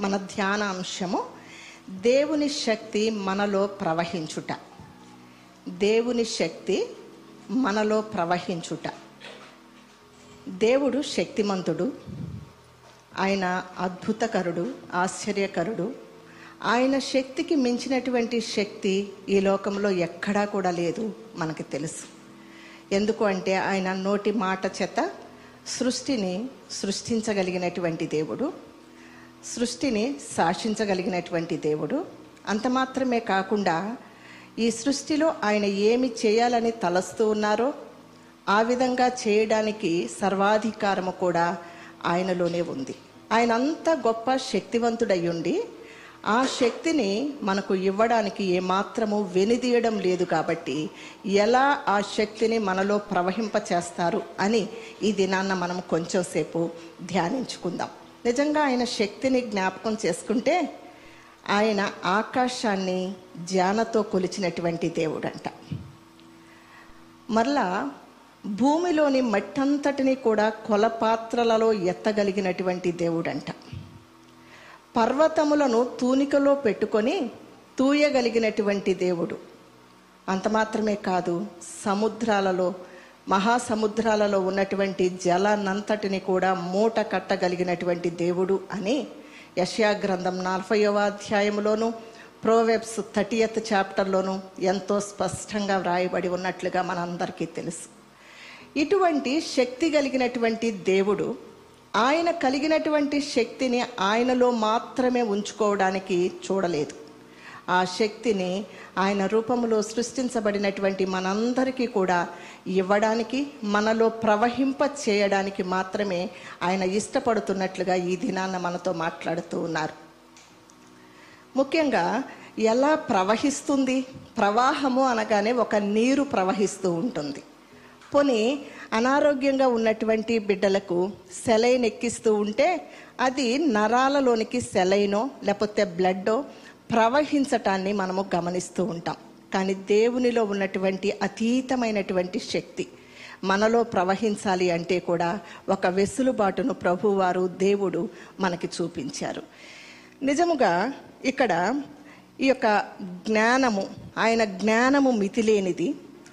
మన ధ్యానాంశము దేవుని శక్తి మనలో ప్రవహించుట. దేవుని శక్తి మనలో ప్రవహించుట. దేవుడు శక్తిమంతుడు. ఆయన అద్భుతకరుడు ఆశ్చర్యకరుడు. ఆయన శక్తికి మించినటువంటి శక్తి ఈ లోకంలో ఎక్కడా కూడా లేదు మనకి తెలుసు. ఎందుకు అంటే ఆయన నోటి మాట చేత సృష్టిని సృష్టించగలిగినటువంటి దేవుడు. సృష్టిని శాసించగలిగినటువంటి దేవుడు. అంత మాత్రమే కాకుండా ఈ సృష్టిలో ఆయన ఏమి చేయాలని తలస్తూ ఉన్నారో ఆ విధంగా చేయడానికి సర్వాధికారము కూడా ఆయనలోనే ఉంది. ఆయన అంత గొప్ప శక్తివంతుడయ్యుండి ఆ శక్తిని మనకు ఇవ్వడానికి ఏమాత్రము వెనుదీయడం లేదు కాబట్టి ఎలా ఆ శక్తిని మనలో ప్రవహింప చేస్తారు అని ఈ దినాన్న మనం కొంచెంసేపు ధ్యానించుకుందాం. నిజంగా ఆయన శక్తిని జ్ఞాపకం చేసుకుంటే ఆయన ఆకాశాన్ని ధ్యానతో కొలిచినటువంటి దేవుడంట. మరలా భూమిలోని మట్టంతటిని కూడా కొలపాత్రలలో ఎత్తగలిగినటువంటి దేవుడంట. పర్వతములను తూనికలో పెట్టుకొని తూయగలిగినటువంటి దేవుడు. అంత మాత్రమే కాదు సముద్రాలలో మహాసముద్రాలలో ఉన్నటువంటి జలనంతటిని కూడా మూట కట్టగలిగినటువంటి దేవుడు అని యష్యా గ్రంథం నలభైవ అధ్యాయంలోను ప్రోవెబ్స్ థర్టీయత్ చాప్టర్లోను ఎంతో స్పష్టంగా వ్రాయబడి ఉన్నట్లుగా మనందరికీ తెలుసు. ఇటువంటి శక్తి కలిగినటువంటి దేవుడు ఆయన కలిగినటువంటి శక్తిని ఆయనలో మాత్రమే ఉంచుకోవడానికి చూడలేదు. ఆ శక్తిని ఆయన రూపంలో సృష్టించబడినటువంటి మనందరికీ కూడా ఇవ్వడానికి మనలో ప్రవహింప చేయడానికి మాత్రమే ఆయన ఇష్టపడుతున్నట్లుగా ఈ దినాన మనతో మాట్లాడుతూ ఉన్నారు. ముఖ్యంగా ఎలా ప్రవహిస్తుంది? ప్రవాహము అనగానే ఒక నీరు ప్రవహిస్తూ ఉంటుంది. పోనీ అనారోగ్యంగా ఉన్నటువంటి బిడ్డలకు సెలైన్ ఎక్కిస్తూ ఉంటే అది నరాలలోనికి సెలైనో లేకపోతే బ్లడ్డో ప్రవహించటాన్ని మనము గమనిస్తూ ఉంటాం. కానీ దేవునిలో ఉన్నటువంటి అతీతమైనటువంటి శక్తి మనలో ప్రవహించాలి అంటే కూడా ఒక వెసులుబాటును ప్రభువారు దేవుడు మనకి చూపించారు. నిజముగా ఇక్కడ ఈ యొక్క జ్ఞానము ఆయన జ్ఞానము మితిలేనిది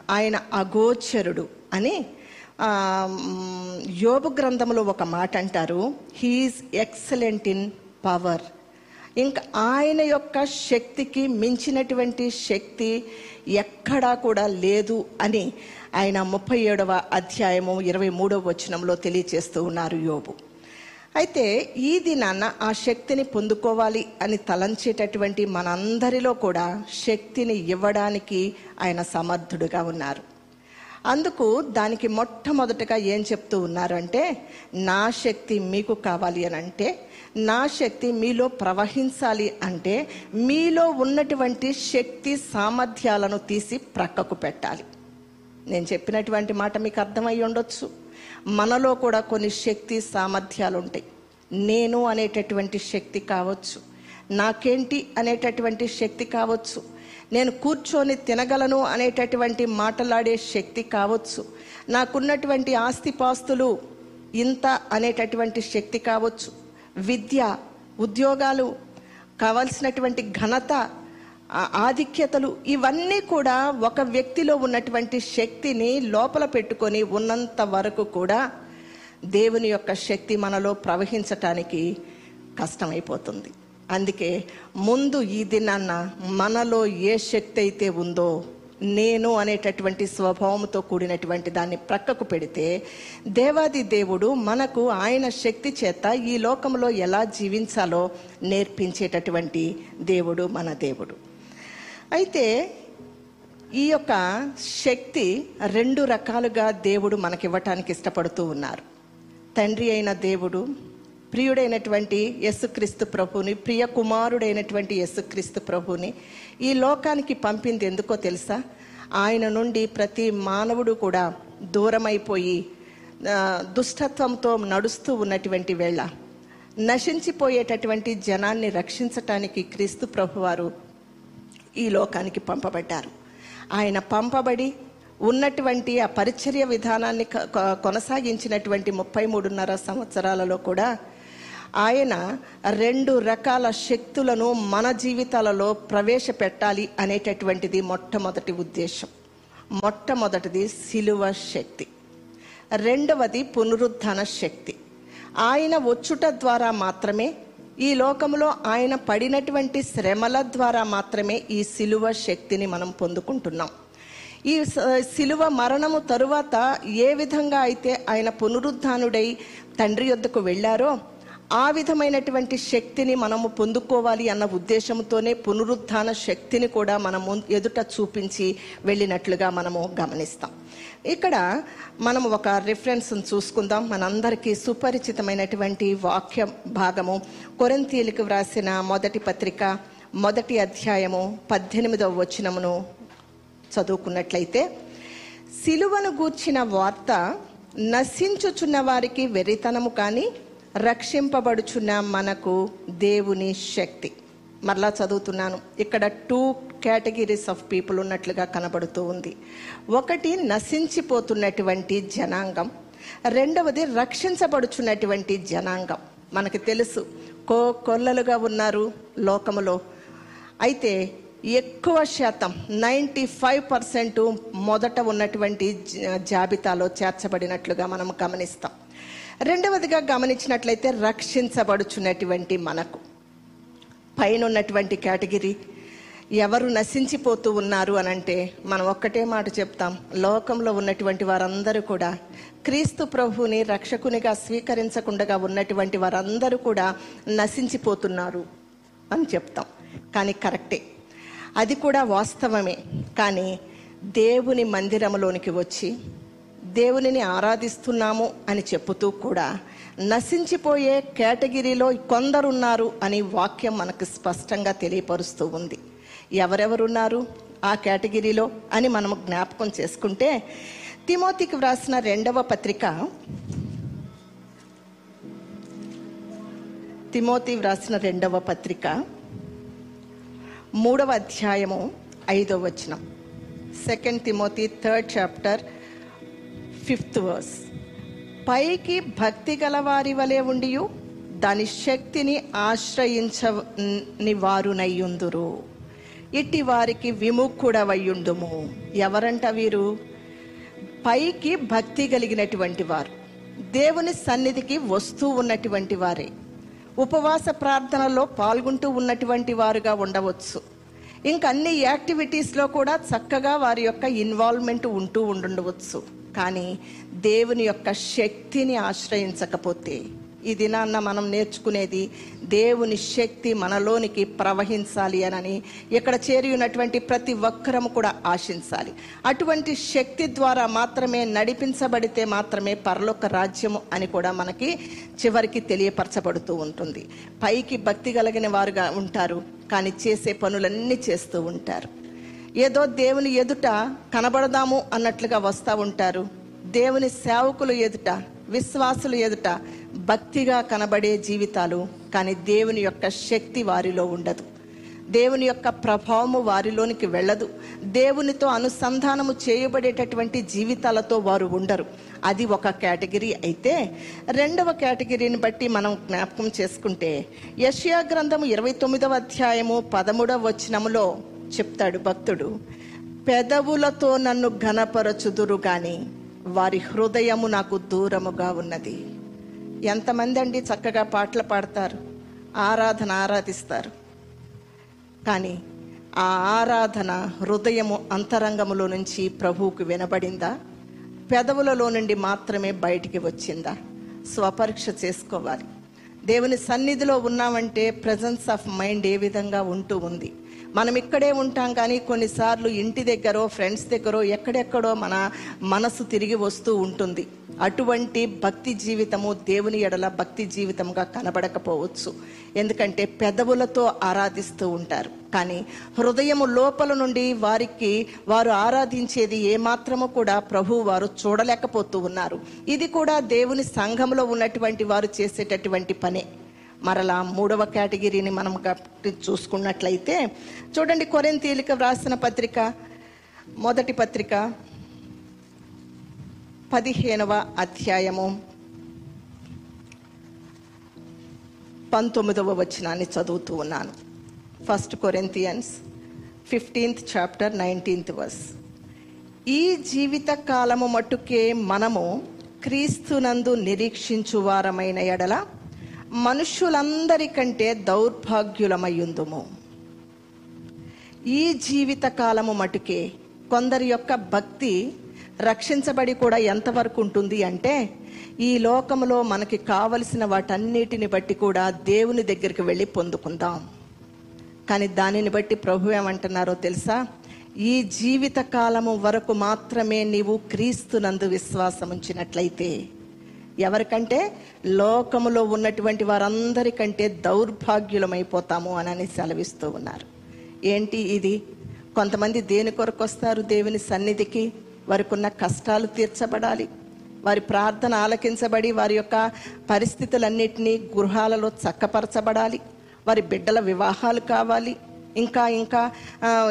ఆయన అగోచరుడు అని యోగు గ్రంథంలో ఒక మాట అంటారు హీఈస్ ఎక్సలెంట్ ఇన్ పవర్ ఇంకా ఆయన యొక్క శక్తికి మించినటువంటి శక్తి ఎక్కడా కూడా లేదు అని ఆయన ముప్పై ఏడవ అధ్యాయము ఇరవై మూడవ వచనంలో తెలియచేస్తూ ఉన్నారు యోబు. అయితే ఈ దినాన్న ఆ శక్తిని పొందుకోవాలి అని తలంచేటటువంటి మనందరిలో కూడా శక్తిని ఇవ్వడానికి ఆయన సమర్థుడుగా ఉన్నారు. అందుకు దానికి మొట్టమొదటగా ఏం చెప్తూ ఉన్నారంటే నా శక్తి మీకు కావాలి అని అంటే నా శక్తి మీలో ప్రవహించాలి అంటే మీలో ఉన్నటువంటి శక్తి సామర్థ్యాలను తీసి ప్రక్కకు పెట్టాలి. నేను చెప్పినటువంటి మాట మీకు అర్థమై ఉండొచ్చు. మనలో కూడా కొన్ని శక్తి సామర్థ్యాలు ఉంటాయి నేను అనేటటువంటి శక్తి కావచ్చు నాకేంటి అనేటటువంటి శక్తి కావచ్చు నేను కూర్చొని తినగలను అనేటటువంటి మాటలాడే శక్తి కావచ్చు నాకున్నటువంటి ఆస్తిపాస్తులు ఇంత అనేటటువంటి శక్తి కావచ్చు విద్య ఉద్యోగాలు కావలసినటువంటి ఘనత ఆధిక్యతలు ఇవన్నీ కూడా ఒక వ్యక్తిలో ఉన్నటువంటి శక్తిని లోపల పెట్టుకొని ఉన్నంత వరకు కూడా దేవుని యొక్క శక్తి మనలో ప్రవహించటానికి కష్టమైపోతుంది. అందుకే ముందు ఈ దినాన్న మనలో ఏ శక్తి అయితే ఉందో నేను అనేటటువంటి స్వభావంతో కూడినటువంటి దాన్ని ప్రక్కకు పెడితే దేవాది దేవుడు మనకు ఆయన శక్తి చేత ఈ లోకంలో ఎలా జీవించాలో నేర్పించేటటువంటి దేవుడు మన దేవుడు. అయితే ఈ యొక్క శక్తి రెండు రకాలుగా దేవుడు మనకివ్వటానికి ఇష్టపడుతూ ఉన్నారు. తండ్రి అయిన దేవుడు ప్రియుడైనటువంటి యేసుక్రీస్తు ప్రభుని ప్రియ కుమారుడైనటువంటి యేసుక్రీస్తు ప్రభుని ఈ లోకానికి పంపింది ఎందుకో తెలుసా? ఆయన నుండి ప్రతి మానవుడు కూడా దూరమైపోయి దుష్టత్వంతో నడుస్తూ ఉన్నటువంటి వేళ నశించిపోయేటటువంటి జనాన్ని రక్షించటానికి క్రీస్తు ప్రభువారు ఈ లోకానికి పంపబడ్డారు. ఆయన పంపబడి ఉన్నటువంటి ఆ పరిచర్య విధానాన్ని కొనసాగించినటువంటి ముప్పై మూడున్నర సంవత్సరాలలో కూడా ఆయన రెండు రకాల శక్తులను మన జీవితాలలో ప్రవేశపెట్టాలి అనేటటువంటిది మొట్టమొదటి ఉద్దేశం. మొట్టమొదటిది సిలువ శక్తి. రెండవది పునరుద్ధన శక్తి. ఆయన వచ్చుట ద్వారా మాత్రమే ఈ లోకంలో ఆయన పడినటువంటి శ్రమల ద్వారా మాత్రమే ఈ సిలువ శక్తిని మనం పొందుకుంటున్నాం. ఈ సిలువ మరణము తరువాత ఏ విధంగా అయితే ఆయన పునరుద్ధానుడై తండ్రి యొద్దకు వెళ్ళారో ఆ విధమైనటువంటి శక్తిని మనము పొందుకోవాలి అన్న ఉద్దేశంతోనే పునరుద్ధాన శక్తిని కూడా మనము ఎదుట చూపించి వెళ్ళినట్లుగా మనము గమనిస్తాం. ఇక్కడ మనం ఒక రిఫరెన్స్ చూసుకుందాం. మనందరికీ సుపరిచితమైనటువంటి వాక్య భాగము. కొరింతీలకు వ్రాసిన మొదటి పత్రిక మొదటి అధ్యాయము పద్దెనిమిదవ వచనమును చదువుకున్నట్లయితే సిలువను గూర్చిన వార్త నశించుచున్న వారికి వెరితనము కానీ రక్షింపబడుచున్న మనకు దేవుని శక్తి. మరలా చదువుతున్నాను. ఇక్కడ టూ కేటగిరీస్ ఆఫ్ పీపుల్ ఉన్నట్లుగా కనబడుతూ ఉంది. ఒకటి నశించిపోతున్నటువంటి జనాంగం. రెండవది రక్షించబడుచున్నటువంటి జనాంగం. మనకి తెలుసు కో కొల్లలుగా ఉన్నారు లోకములో. అయితే ఎక్కువ శాతం నైంటీ ఫైవ్ పర్సెంట్ మొదట ఉన్నటువంటి జాబితాలో చేర్చబడినట్లుగా మనం గమనిస్తాం. రెండవదిగా గమనించినట్లయితే రక్షించబడుచున్నటువంటి మనకు. పైన ఉన్నటువంటి కేటగిరీ ఎవరు నశించిపోతూ ఉన్నారు అని అంటే మనం ఒక్కటే మాట చెప్తాం. లోకంలో ఉన్నటువంటి వారందరూ కూడా క్రీస్తు ప్రభుని రక్షకునిగా స్వీకరించకుండా ఉన్నటువంటి వారందరూ కూడా నశించిపోతున్నారు అని చెప్తాం. కానీ కరెక్టే. అది కూడా వాస్తవమే. కానీ దేవుని మందిరంలోనికి వచ్చి దేవునిని ఆరాధిస్తున్నాము అని చెప్పుతూ కూడా నశించిపోయే కేటగిరీలో కొందరున్నారు అని వాక్యం మనకు స్పష్టంగా తెలియపరుస్తూ ఉంది. ఎవరెవరున్నారు ఆ కేటగిరీలో అని మనం జ్ఞాపకం చేసుకుంటే తిమోతికి వ్రాసిన రెండవ పత్రిక తిమోతి వ్రాసిన రెండవ పత్రిక మూడవ అధ్యాయము ఐదవ వచనం. Second Timothy third chapter fifth verse. పైకి భక్తి గల వారి వలె ఉండియు దాని శక్తిని ఆశ్రయించని వారునయ్యుందురు ఇట్టి వారికి విముఖుడవయ్యుండుము ఎవరంట వీరు? పైకి భక్తి కలిగినటువంటి వారు. దేవుని సన్నిధికి వస్తూ ఉన్నటువంటి వారే. ఉపవాస ప్రార్థనలో పాల్గొంటూ ఉన్నటువంటి వారుగా ఉండవచ్చు. ఇంకా అన్ని యాక్టివిటీస్లో కూడా చక్కగా వారి యొక్క ఇన్వాల్వ్మెంట్ ఉంటూ ఉండుండవచ్చు. కానీ దేవుని యొక్క శక్తిని ఆశ్రయించకపోతే ఈ దినాన్న మనం నేర్చుకునేది దేవుని శక్తి మనలోనికి ప్రవహించాలి అనని ఇక్కడ చేరి ఉన్నటువంటి ప్రతి ఒక్కరము కూడా ఆశించాలి. అటువంటి శక్తి ద్వారా మాత్రమే నడిపించబడితే మాత్రమే పరలోక రాజ్యము అని కూడా మనకి చివరికి తెలియపరచబడుతూ ఉంటుంది. పైకి భక్తి కలిగిన వారుగా ఉంటారు కానీ చేసే పనులన్నీ చేస్తూ ఉంటారు. ఏదో దేవుని ఎదుట కనబడదాము అన్నట్లుగా వస్తూ ఉంటారు. దేవుని సేవకులు ఎదుట విశ్వాసులు ఎదుట భక్తిగా కనబడే జీవితాలు కానీ దేవుని యొక్క శక్తి వారిలో ఉండదు. దేవుని యొక్క ప్రభావము వారిలోనికి వెళ్ళదు. దేవునితో అనుసంధానము చేయబడేటటువంటి జీవితాలతో వారు ఉండరు. అది ఒక కేటగిరీ అయితే రెండవ కేటగిరీని బట్టి మనం జ్ఞాపకం చేసుకుంటే యష్యా గ్రంథము ఇరవై తొమ్మిదవ అధ్యాయము పదమూడవ వచనములో చెప్తాడు భక్తుడు. పెదవులతో నన్ను ఘనపరచుదురు కానీ వారి హృదయము నాకు దూరముగా ఉన్నది. ఎంతమంది అండి చక్కగా పాటలు పాడతారు. ఆరాధన ఆరాధిస్తారు. కానీ ఆ ఆరాధన హృదయము అంతరంగములో నుంచి ప్రభువుకు వినబడిందా? పెదవులలో నుండి మాత్రమే బయటికి వచ్చిందా? స్వపరీక్ష చేసుకోవాలి. దేవుని సన్నిధిలో ఉన్నామంటే ప్రజెన్స్ ఆఫ్ మైండ్ ఏ విధంగా ఉంటూ ఉంది. మనం ఇక్కడే ఉంటాం కానీ కొన్నిసార్లు ఇంటి దగ్గరో ఫ్రెండ్స్ దగ్గరో ఎక్కడెక్కడో మన మనసు తిరిగి వస్తూ ఉంటుంది. అటువంటి భక్తి జీవితము దేవుని ఎడల భక్తి జీవితంగా కనబడకపోవచ్చు. ఎందుకంటే పెదవులతో ఆరాధిస్తూ ఉంటారు. కానీ హృదయము లోపల నుండి వారికి వారు ఆరాధించేది ఏమాత్రము కూడా ప్రభు వారు చూడలేకపోతూ ఉన్నారు. ఇది కూడా దేవుని సంఘంలో ఉన్నటువంటి వారు చేసేటటువంటి పనే. మరలా మూడవ కేటగిరీని మనం గట్టి చూసుకున్నట్లయితే చూడండి కొరెంతీలిక వ్రాసిన పత్రిక మొదటి పత్రిక పదిహేనవ అధ్యాయము పంతొమ్మిదవ వచనాన్ని చదువుతూ ఉన్నాను. First Corinthians fifteenth chapter nineteenth verse ఈ జీవిత కాలము మట్టుకే మనము క్రీస్తునందు నిరీక్షించు వారమైన ఎడల మనుష్యులందరికంటే దౌర్భాగ్యులమయ్యుందుము. ఈ జీవిత కాలము మటుకే కొందరి యొక్క భక్తి రక్షించబడి కూడా ఎంతవరకు ఉంటుంది అంటే ఈ లోకములో మనకి కావలసిన వాటన్నిటిని బట్టి కూడా దేవుని దగ్గరికి వెళ్ళి పొందుకుందాం. కానీ దానిని బట్టి ప్రభు ఏమంటున్నారో తెలుసా? ఈ జీవిత కాలము వరకు మాత్రమే నీవు క్రీస్తునందు విశ్వాసం ఉంచినట్లయితే ఎవరికంటే లోకములో ఉన్నటువంటి వారందరికంటే దౌర్భాగ్యులమైపోతాము అని సెలవిస్తూ ఉన్నారు. ఏంటి ఇది? కొంతమంది దేని కొరకు వస్తారు దేవుని సన్నిధికి? వారికి ఉన్న కష్టాలు తీర్చబడాలి. వారి ప్రార్థన ఆలకించబడి వారి యొక్క పరిస్థితులన్నింటినీ గృహాలలో చక్కపరచబడాలి. వారి బిడ్డల వివాహాలు కావాలి. ఇంకా ఇంకా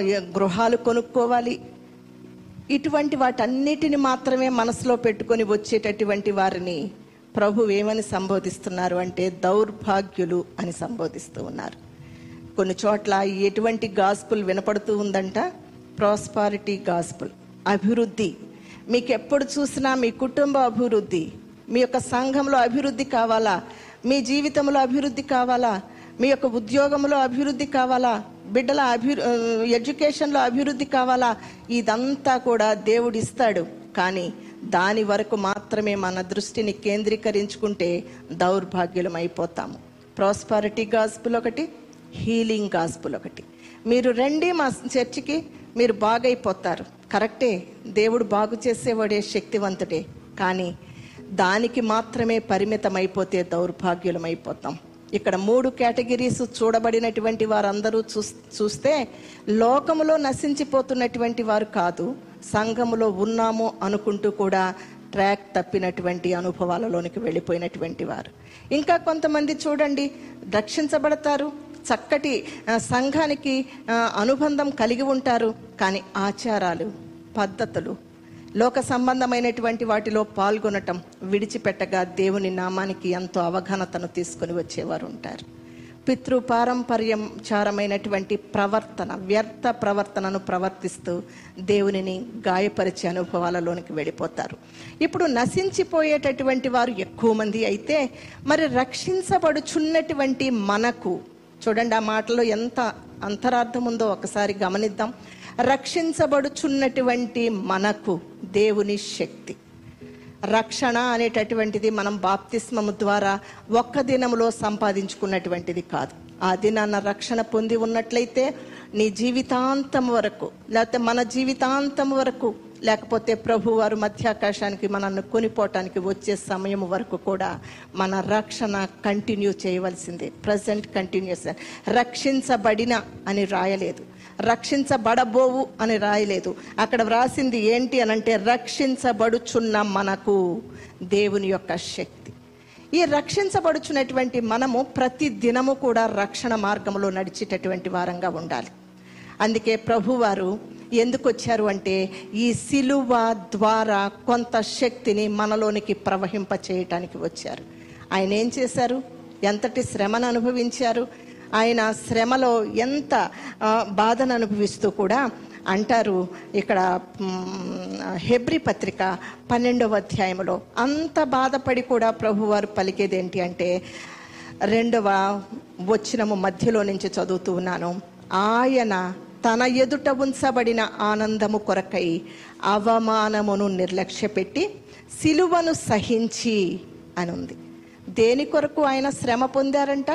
గృహాలు కొనుక్కోవాలి. ఇటువంటి వాటన్నిటిని మాత్రమే మనసులో పెట్టుకొని వచ్చేటటువంటి వారిని ప్రభు ఏమని సంబోధిస్తున్నారు అంటే దౌర్భాగ్యులు అని సంబోధిస్తూ ఉన్నారు. కొన్ని చోట్ల ఎటువంటి గాస్పుల్ వినపడుతూ ఉందంట? ప్రాస్పారిటీ గాస్పుల్ అభివృద్ధి. మీకు ఎప్పుడు చూసినా మీ కుటుంబ అభివృద్ధి. మీ యొక్క సంఘంలో అభివృద్ధి కావాలా? మీ జీవితంలో అభివృద్ధి కావాలా? మీ యొక్క ఉద్యోగంలో అభివృద్ధి కావాలా? బిడ్డల అభి ఎడ్యుకేషన్లో అభివృద్ధి కావాలా? ఇదంతా కూడా దేవుడు ఇస్తాడు కానీ దాని వరకు మాత్రమే మన దృష్టిని కేంద్రీకరించుకుంటే దౌర్భాగ్యులం అయిపోతాము ప్రాస్పారిటీ గాస్పుల్ ఒకటి హీలింగ్ గాస్పుల్ ఒకటి. మీరు రెండే మా చర్చికి మీరు బాగైపోతారు. కరెక్టే దేవుడు బాగు చేసేవాడే శక్తివంతుడే. కానీ దానికి మాత్రమే పరిమితమైపోతే దౌర్భాగ్యులమైపోతాం. ఇక్కడ మూడు కేటగిరీస్ చూడబడినటువంటి వారందరూ చూ చూస్తే లోకములో నశించిపోతున్నటువంటి వారు కాదు సంఘములో ఉన్నాము అనుకుంటూ కూడా ట్రాక్ తప్పినటువంటి అనుభవాలలోనికి వెళ్ళిపోయినటువంటి వారు. ఇంకా కొంతమంది చూడండి రక్షించబడతారు చక్కటి సంఘానికి అనుబంధం కలిగి ఉంటారు కానీ ఆచారాలు పద్ధతులు లోక సంబంధమైనటువంటి వాటిలో పాల్గొనటం విడిచిపెట్టగా దేవుని నామానికి ఎంతో అవగాహనతను తీసుకుని వచ్చేవారు ఉంటారు. పితృ పారంపర్యంచారమైనటువంటి ప్రవర్తన వ్యర్థ ప్రవర్తనను ప్రవర్తిస్తూ దేవునిని గాయపరిచే అనుభవాలలోనికి వెళ్ళిపోతారు. ఇప్పుడు నశించిపోయేటటువంటి వారు ఎక్కువ మంది అయితే మరి రక్షించబడుచున్నటువంటి మనకు చూడండి ఆ మాటలో ఎంత అంతరార్థం ఉందో ఒకసారి గమనిద్దాం. రక్షించబడుచున్నటువంటి మనకు దేవుని శక్తి. రక్షణ అనేటటువంటిది మనం బాప్తిస్మము ద్వారా ఒక్క దినములో సంపాదించుకున్నటువంటిది కాదు. ఆ దినాన్న రక్షణ పొంది ఉన్నట్లయితే నీ జీవితాంతం వరకు లేకపోతే మన జీవితాంతం వరకు లేకపోతే ప్రభు వారు మధ్యాకాశానికి మనల్ని కొనిపోవటానికి వచ్చే సమయం వరకు కూడా మన రక్షణ కంటిన్యూ చేయవలసిందే. ప్రజెంట్ కంటిన్యూస్ రక్షించబడిన అని రాయలేదు. రక్షించబడబోవు అని రాయలేదు. అక్కడ వ్రాసింది ఏంటి అని అంటే రక్షించబడుచున్న మనకు దేవుని యొక్క శక్తి. ఈ రక్షించబడుచున్నటువంటి మనము ప్రతి దినము కూడా రక్షణ మార్గంలో నడిచేటటువంటి వారంగా ఉండాలి. అందుకే ప్రభువారు ఎందుకు వచ్చారు అంటే ఈ సిలువ ద్వారా కొంత శక్తిని మనలోనికి ప్రవహింప చేయటానికి వచ్చారు. ఆయన ఏం చేశారు? ఎంతటి శ్రమను అనుభవించారు? ఆయన శ్రమలో ఎంత బాధను అనుభవిస్తూ కూడా అంటారు ఇక్కడ హెబ్రి పత్రిక పన్నెండవ అధ్యాయంలో అంత బాధపడి కూడా ప్రభువారు పలికేది ఏంటి అంటే రెండవ వచ్చినము మధ్యలో నుంచి చదువుతూ ఉన్నాను. ఆయన తన ఎదుట ఉంచబడిన ఆనందము కొరకై అవమానమును నిర్లక్ష్యపెట్టి సిలువను సహించి అని ఉంది దేని కొరకు ఆయన శ్రమ పొందారంట?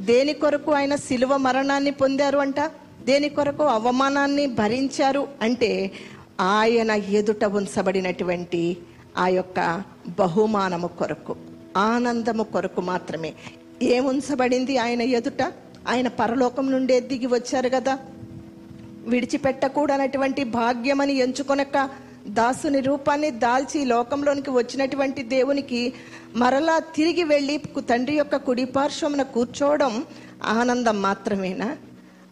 దేని కొరకు ఆయన సిలువ మరణాన్ని పొందారు అంట? దేని కొరకు అవమానాన్ని భరించారు అంటే ఆయన ఎదుట ఉంచబడినటువంటి ఆ యొక్క బహుమానము కొరకు ఆనందము కొరకు మాత్రమే. ఏముంచబడింది ఆయన ఎదుట? ఆయన పరలోకం నుండే దిగి వచ్చారు కదా. విడిచిపెట్టకూడనటువంటి భాగ్యమని ఎంచుకొనక దాసుని రూపాన్ని దాల్చి లోకంలోనికి వచ్చినటువంటి దేవునికి మరలా తిరిగి వెళ్ళి తండ్రి యొక్క కుడిపార్శ్వమున కూర్చోవడం ఆనందం మాత్రమేనా?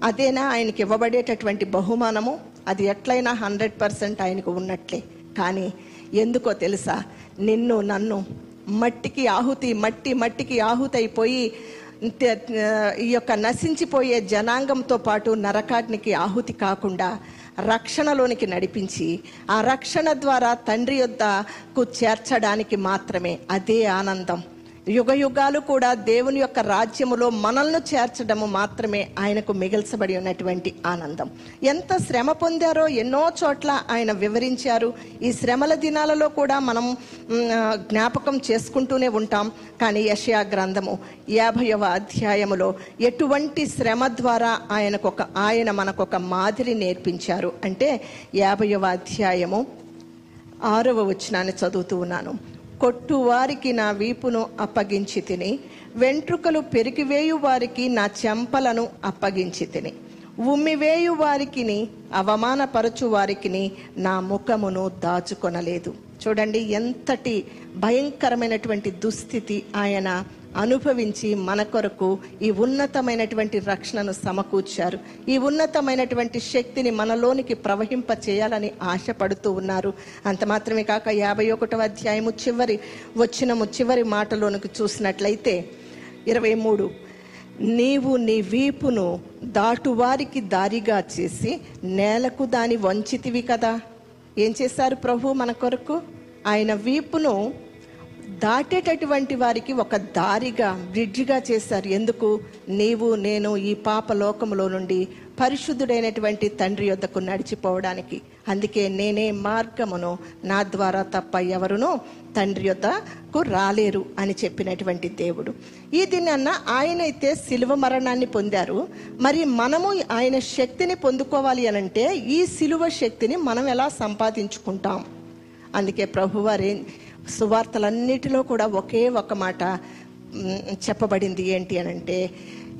అదేనా ఆయనకి ఇవ్వబడేటటువంటి బహుమానము? అది ఎట్లయినా హండ్రెడ్ పర్సెంట్ ఆయనకు ఉన్నట్లే. కానీ ఎందుకో తెలుసా? నిన్ను నన్ను మట్టికి ఆహుతి మట్టి మట్టికి ఆహుతి అయిపోయి ఈ యొక్క నశించిపోయే జనాంగంతో పాటు నరకాగ్నికి ఆహుతి కాకుండా రక్షణలోనికి నడిపించి ఆ రక్షణ ద్వారా తండ్రి యొద్దకు చేర్చడానికి మాత్రమే అదే ఆనందం. యుగ యుగాలు కూడా దేవుని యొక్క రాజ్యములో మనల్ని చేర్చడము మాత్రమే ఆయనకు మిగిల్చబడి ఉన్నటువంటి ఆనందం. ఎంత శ్రమ పొందారో ఎన్నో చోట్ల ఆయన వివరించారు. ఈ శ్రమల దినాలలో కూడా మనం జ్ఞాపకం చేసుకుంటూనే ఉంటాం. కానీ యషయా గ్రంథము యాభైవ అధ్యాయములో ఎటువంటి శ్రమ ద్వారా ఆయనకు ఒక ఆయన మనకు ఒక మాదిరి నేర్పించారు. అంటే యాభైవ అధ్యాయము ఆరవ వచనాన్ని చదువుతూ ఉన్నాను. కొట్టువారికి నా వీపును అప్పగించి తిని వెంట్రుకలు పెరిగివేయు వారికి నా చెంపలను అప్పగించి తిని ఉమ్మివేయు వారికిని అవమానపరచు వారికిని నా ముఖమును దాచుకొనలేదు. చూడండి ఎంతటి భయంకరమైనటువంటి దుస్థితి ఆయన అనుభవించి మన కొరకు ఈ ఉన్నతమైనటువంటి రక్షణను సమకూర్చారు. ఈ ఉన్నతమైనటువంటి శక్తిని మనలోనికి ప్రవహింప చేయాలని ఆశపడుతూ ఉన్నారు. అంత మాత్రమే కాక యాభై ఒకటవ అధ్యాయము చివరి వచ్చినము చివరి మాటలోనికి చూసినట్లయితే ఇరవై మూడు. నీవు నీ వీపును దాటువారికి దారిగా చేసి నేలకు దాని వంచితివి కదా. ఏం చేశారు ప్రభు మన కొరకు? ఆయన వీపును దాటేటటువంటి వారికి ఒక దారిగా బ్రిడ్జిగా చేశారు. ఎందుకు? నీవు నేను ఈ పాప లోకములో నుండి పరిశుద్ధుడైనటువంటి తండ్రి యొద్దకు నడిచిపోవడానికి. అందుకే నేనే మార్గమును నా ద్వారా తప్ప ఎవరునూ తండ్రి యొద్దకు రాలేరు అని చెప్పినటువంటి దేవుడు. ఈ దినాన్న ఆయనైతే శిలువ మరణాన్ని పొందారు. మరి మనము ఆయన శక్తిని పొందుకోవాలి అనంటే ఈ శిలువ శక్తిని మనం ఎలా సంపాదించుకుంటాం? అందుకే ప్రభువారి సువార్తలన్నిటిలో కూడా ఒకే ఒక మాట చెప్పబడింది ఏంటి అని అంటే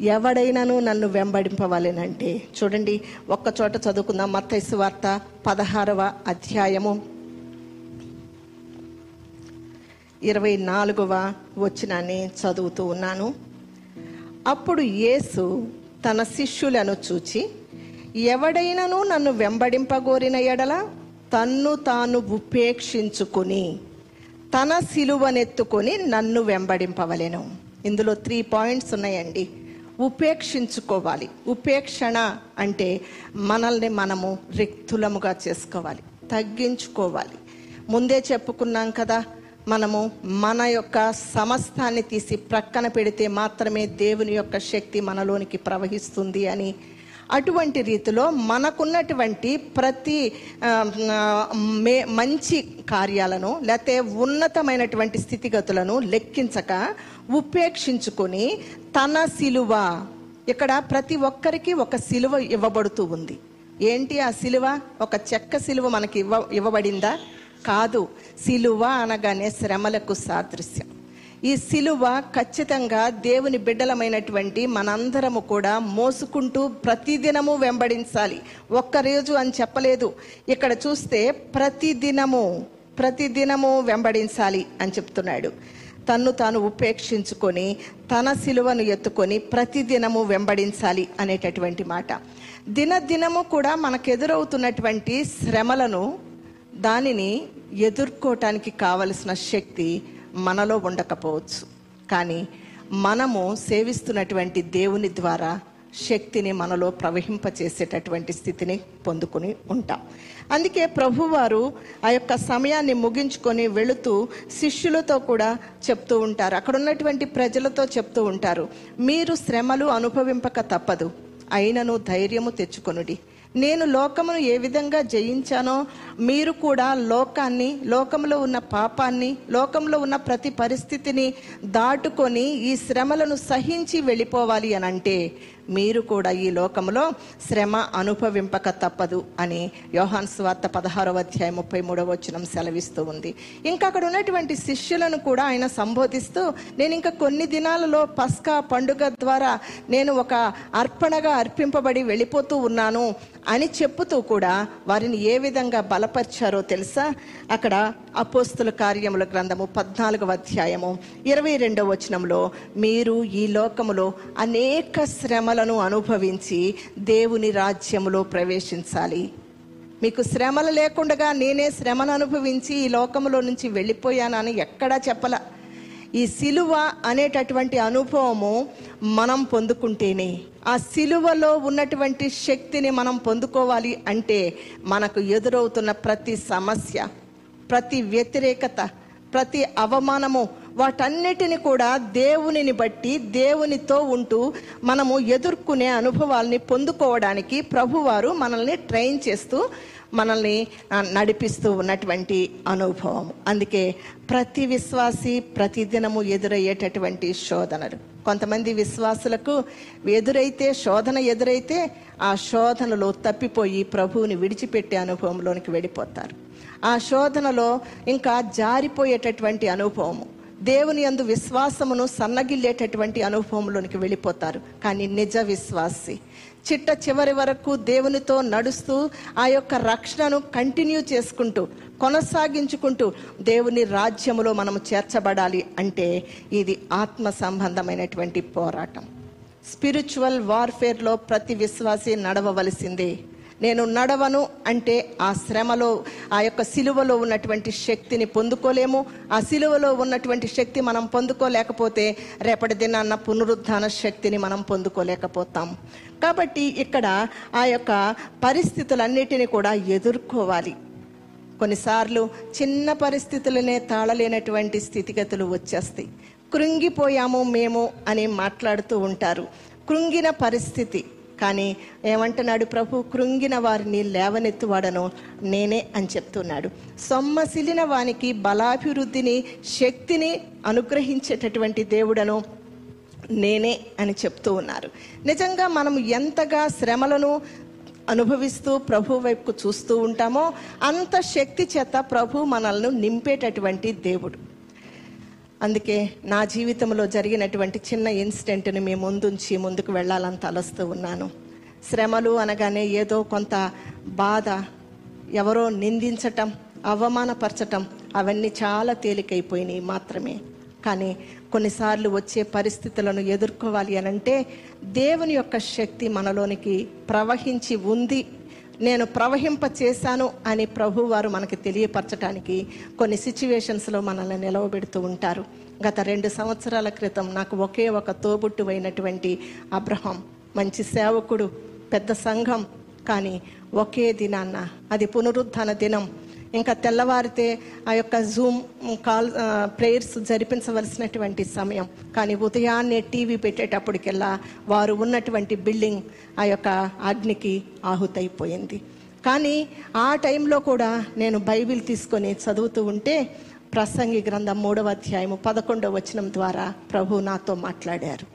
ఎవడైనాను నన్ను వెంబడింపవాలేనంటే. చూడండి ఒక్క చోట చదువుకుందాం. మత్తయి సువార్త పదహారవ అధ్యాయము. ఇరవై నాలుగవ వచ్చినాన్ని చదువుతూ ఉన్నాను. అప్పుడు యేసు తన శిష్యులను చూచి ఎవడైనను నన్ను వెంబడింపగోరిన ఎడల తన్ను తాను ఉపేక్షించుకుని తన సిలువనెత్తుకొని నన్ను వెంబడింపవలెను. ఇందులో త్రీ పాయింట్స్ ఉన్నాయండి. ఉపేక్షించుకోవాలి. ఉపేక్షణ అంటే మనల్ని మనము రిక్తులముగా చేసుకోవాలి. తగ్గించుకోవాలి. ముందే చెప్పుకున్నాం కదా మనము మన యొక్క సమస్తాన్ని తీసి ప్రక్కన పెడితే మాత్రమే దేవుని యొక్క శక్తి మనలోనికి ప్రవహిస్తుంది అని అటువంటి రీతిలో మనకున్నటువంటి ప్రతి మే మంచి కార్యాలను లేకపోతే ఉన్నతమైనటువంటి స్థితిగతులను లెక్కించక ఉపేక్షించుకొని తన సిలువ ఇక్కడ ప్రతి ఒక్కరికి ఒక సిలువ ఇవ్వబడుతూ ఉంది. ఏంటి ఆ సిలువ? ఒక చెక్క సిలువ మనకి ఇవ్వ ఇవ్వబడిందా? కాదు. సిలువ అనగానే శ్రమలకు సాదృశ్యం. ఈ సిలువ ఖచ్చితంగా దేవుని బిడ్డలమైనటువంటి మనందరము కూడా మోసుకుంటూ ప్రతిదినము వెంబడించాలి. ఒక్క రోజు అని చెప్పలేదు. ఇక్కడ చూస్తే ప్రతిదినము ప్రతిదినము వెంబడించాలి అని చెప్తున్నాడు. తన్ను తాను ఉపేక్షించుకొని తన సిలువను ఎత్తుకొని ప్రతిదినము వెంబడించాలి అనేటటువంటి మాట. దినదినము కూడా మనకు ఎదురవుతున్నటువంటి శ్రమలను దానిని ఎదుర్కోవటానికి కావలసిన శక్తి మనలో ఉండకపోవచ్చు. కానీ మనము సేవిస్తున్నటువంటి దేవుని ద్వారా శక్తిని మనలో ప్రవహింపచేసేటటువంటి స్థితిని పొందుకుని ఉంటాం. అందుకే ప్రభువారు ఆ యొక్క సమయాన్ని ముగించుకొని వెళుతూ శిష్యులతో కూడా చెప్తూ ఉంటారు. అక్కడ ఉన్నటువంటి ప్రజలతో చెప్తూ ఉంటారు. మీరు శ్రమలు అనుభవింపక తప్పదు. అయినను ధైర్యము తెచ్చుకొనుడి. నేను లోకమును ఏ విధంగా జయించానో మీరు కూడా లోకాన్ని లోకంలో ఉన్న పాపాన్ని లోకంలో ఉన్న ప్రతి పరిస్థితిని దాటుకొని ఈ శ్రమలను సహించి వెళ్ళిపోవాలి అని అంటే మీరు కూడా ఈ లోకంలో శ్రమ అనుభవింపక తప్పదు అని యోహాన్ స్వార్త పదహారవ అధ్యాయం ముప్పై మూడవ వచనం సెలవిస్తూ ఉంది. ఇంకా అక్కడ ఉన్నటువంటి శిష్యులను కూడా ఆయన సంబోధిస్తూ నేను ఇంకా కొన్ని దినాలలో పస్కా పండుగ ద్వారా నేను ఒక అర్పణగా అర్పింపబడి వెళ్ళిపోతూ ఉన్నాను అని చెప్పుతూ కూడా వారిని ఏ విధంగా బలపరిచారో తెలుసా? అక్కడ అపోస్తుల కార్యముల గ్రంథము పద్నాలుగవ అధ్యాయము ఇరవై రెండవ వచనంలో మీరు ఈ లోకములో అనేక శ్రమలను అనుభవించి దేవుని రాజ్యములో ప్రవేశించాలి. మీకు శ్రమలు లేకుండా నేనే శ్రమను అనుభవించి ఈ లోకములో నుంచి వెళ్ళిపోయానని ఎక్కడా చెప్పల. ఈ సిలువ అనేటటువంటి అనుభవము మనం పొందుకుంటేనే ఆ సిలువలో ఉన్నటువంటి శక్తిని మనం పొందుకోవాలి అంటే మనకు ఎదురవుతున్న ప్రతి సమస్య ప్రతి వ్యతిరేకత ప్రతి అవమానము వాటన్నిటిని కూడా దేవునిని బట్టి దేవునితో ఉంటూ మనము ఎదుర్కొనే అనుభవాల్ని పొందుకోవడానికి ప్రభువారు మనల్ని ట్రైన్ చేస్తూ మనల్ని నడిపిస్తూ ఉన్నటువంటి అనుభవం. అందుకే ప్రతి విశ్వాసి ప్రతిదినము ఎదురయ్యేటటువంటి శోధనలు. కొంతమంది విశ్వాసులకు ఎదురైతే శోధన ఎదురైతే ఆ శోధనలో తప్పిపోయి ప్రభువుని విడిచిపెట్టే అనుభవంలోనికి వెళ్ళిపోతారు. ఆ శోధనలో ఇంకా జారిపోయేటటువంటి అనుభవము. దేవుని అందు విశ్వాసమును సన్నగిల్లేటటువంటి అనుభవంలోనికి వెళ్ళిపోతారు. కానీ నిజ విశ్వాసి. చిట్ట చివరి వరకు దేవునితో నడుస్తూ ఆ యొక్క రక్షణను కంటిన్యూ చేసుకుంటూ కొనసాగించుకుంటూ దేవుని రాజ్యములో మనము చేర్చబడాలి అంటే ఇది ఆత్మ సంబంధమైనటువంటి పోరాటం. స్పిరిచువల్ వార్ఫేర్లో ప్రతి విశ్వాసి నడవవలసిందే. నేను నడవను అంటే ఆ శ్రమలో ఆ యొక్క సిలువలో ఉన్నటువంటి శక్తిని పొందుకోలేము. ఆ సిలువలో ఉన్నటువంటి శక్తి మనం పొందుకోలేకపోతే రేపటి దినాన్న పునరుద్ధాన శక్తిని మనం పొందుకోలేకపోతాం. కాబట్టి ఇక్కడ ఆ యొక్క పరిస్థితులన్నిటిని కూడా ఎదుర్కోవాలి. కొన్నిసార్లు చిన్న పరిస్థితులనే తాళలేనటువంటి స్థితిగతులు వచ్చేస్తాయి. కృంగిపోయాము మేము అని మాట్లాడుతూ ఉంటారు. కృంగిన పరిస్థితి కానీ ఏమంటున్నాడు ప్రభు కృంగిన వారిని లేవనెత్తువాడను నేనే అని చెప్తున్నాడు. సొమ్మసిలిన వానికి బలాభివృద్ధిని శక్తిని అనుగ్రహించేటటువంటి దేవుడను నేనే అని చెప్తూ ఉన్నారు. నిజంగా మనం ఎంతగా శ్రమలను అనుభవిస్తూ ప్రభు వైపుకు చూస్తూ ఉంటామో అంత శక్తి చేత ప్రభు మనల్ని నింపేటటువంటి దేవుడు. అందుకే నా జీవితంలో జరిగినటువంటి చిన్న ఇన్సిడెంట్ని మీ ముందుంచి ముందుకు వెళ్ళాలని తలస్తూ ఉన్నాను. శ్రమలు అనగానే ఏదో కొంత బాధ ఎవరో నిందించటం అవమానపరచటం అవన్నీ చాలా తేలికైపోయినాయి మాత్రమే. కానీ కొన్నిసార్లు వచ్చే పరిస్థితులను ఎదుర్కోవాలి అనంటే దేవుని యొక్క శక్తి మనలోనికి ప్రవహించి ఉంది నేను ప్రవహింప చేశాను అని ప్రభు వారు మనకి తెలియపరచడానికి కొన్ని సిచ్యువేషన్స్లో మనల్ని నిలవబెడుతూ ఉంటారు. గత రెండు సంవత్సరాల క్రితం నాకు ఒకే ఒక తోబుట్టు అయినటువంటి అబ్రహం మంచి సేవకుడు పెద్ద సంఘం కానీ ఒకే దినాన్న అది పునరుద్ధాన దినం ఇంకా తెల్లవారితే ఆ యొక్క జూమ్ కాల్ ప్రేయర్స్ జరిపించవలసినటువంటి సమయం. కానీ ఉదయాన్నే టీవీ పెట్టేటప్పటికెల్లా వారు ఉన్నటువంటి బిల్డింగ్ ఆ యొక్క అగ్నికి ఆహుతైపోయింది. కానీ ఆ టైంలో కూడా నేను బైబిల్ తీసుకొని చదువుతూ ఉంటే ప్రసంగి గ్రంథం మూడవ అధ్యాయము పదకొండవ వచనం ద్వారా ప్రభు నాతో మాట్లాడారు.